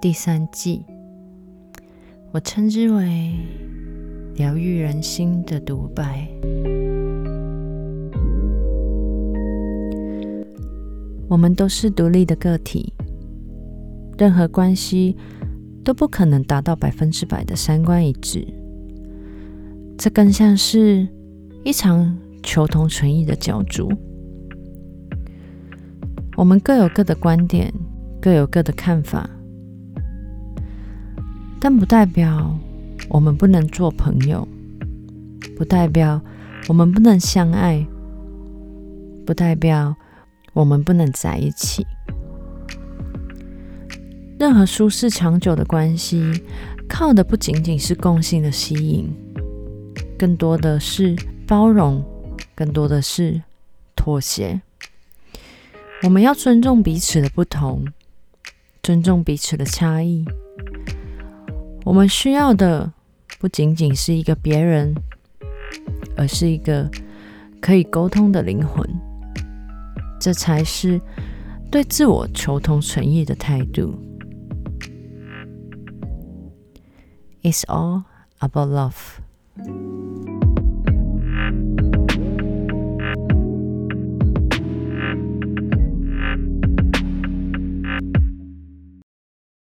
第三季，我称之为疗愈人心的独白。我们都是独立的个体，任何关系都不可能达到百分之百的三观一致。这更像是一场求同存异的角逐。我们各有各的观点，各有各的看法，但不代表我们不能做朋友，不代表我们不能相爱，不代表我们不能在一起。任何舒适长久的关系，靠的不仅仅是共性的吸引，更多的是包容，更多的是妥协。我们要尊重彼此的不同，尊重彼此的差异。我们需要的不仅仅是一个别人，而是一个可以沟通的灵魂。这才是对自我求同存异的态度。It's all about love.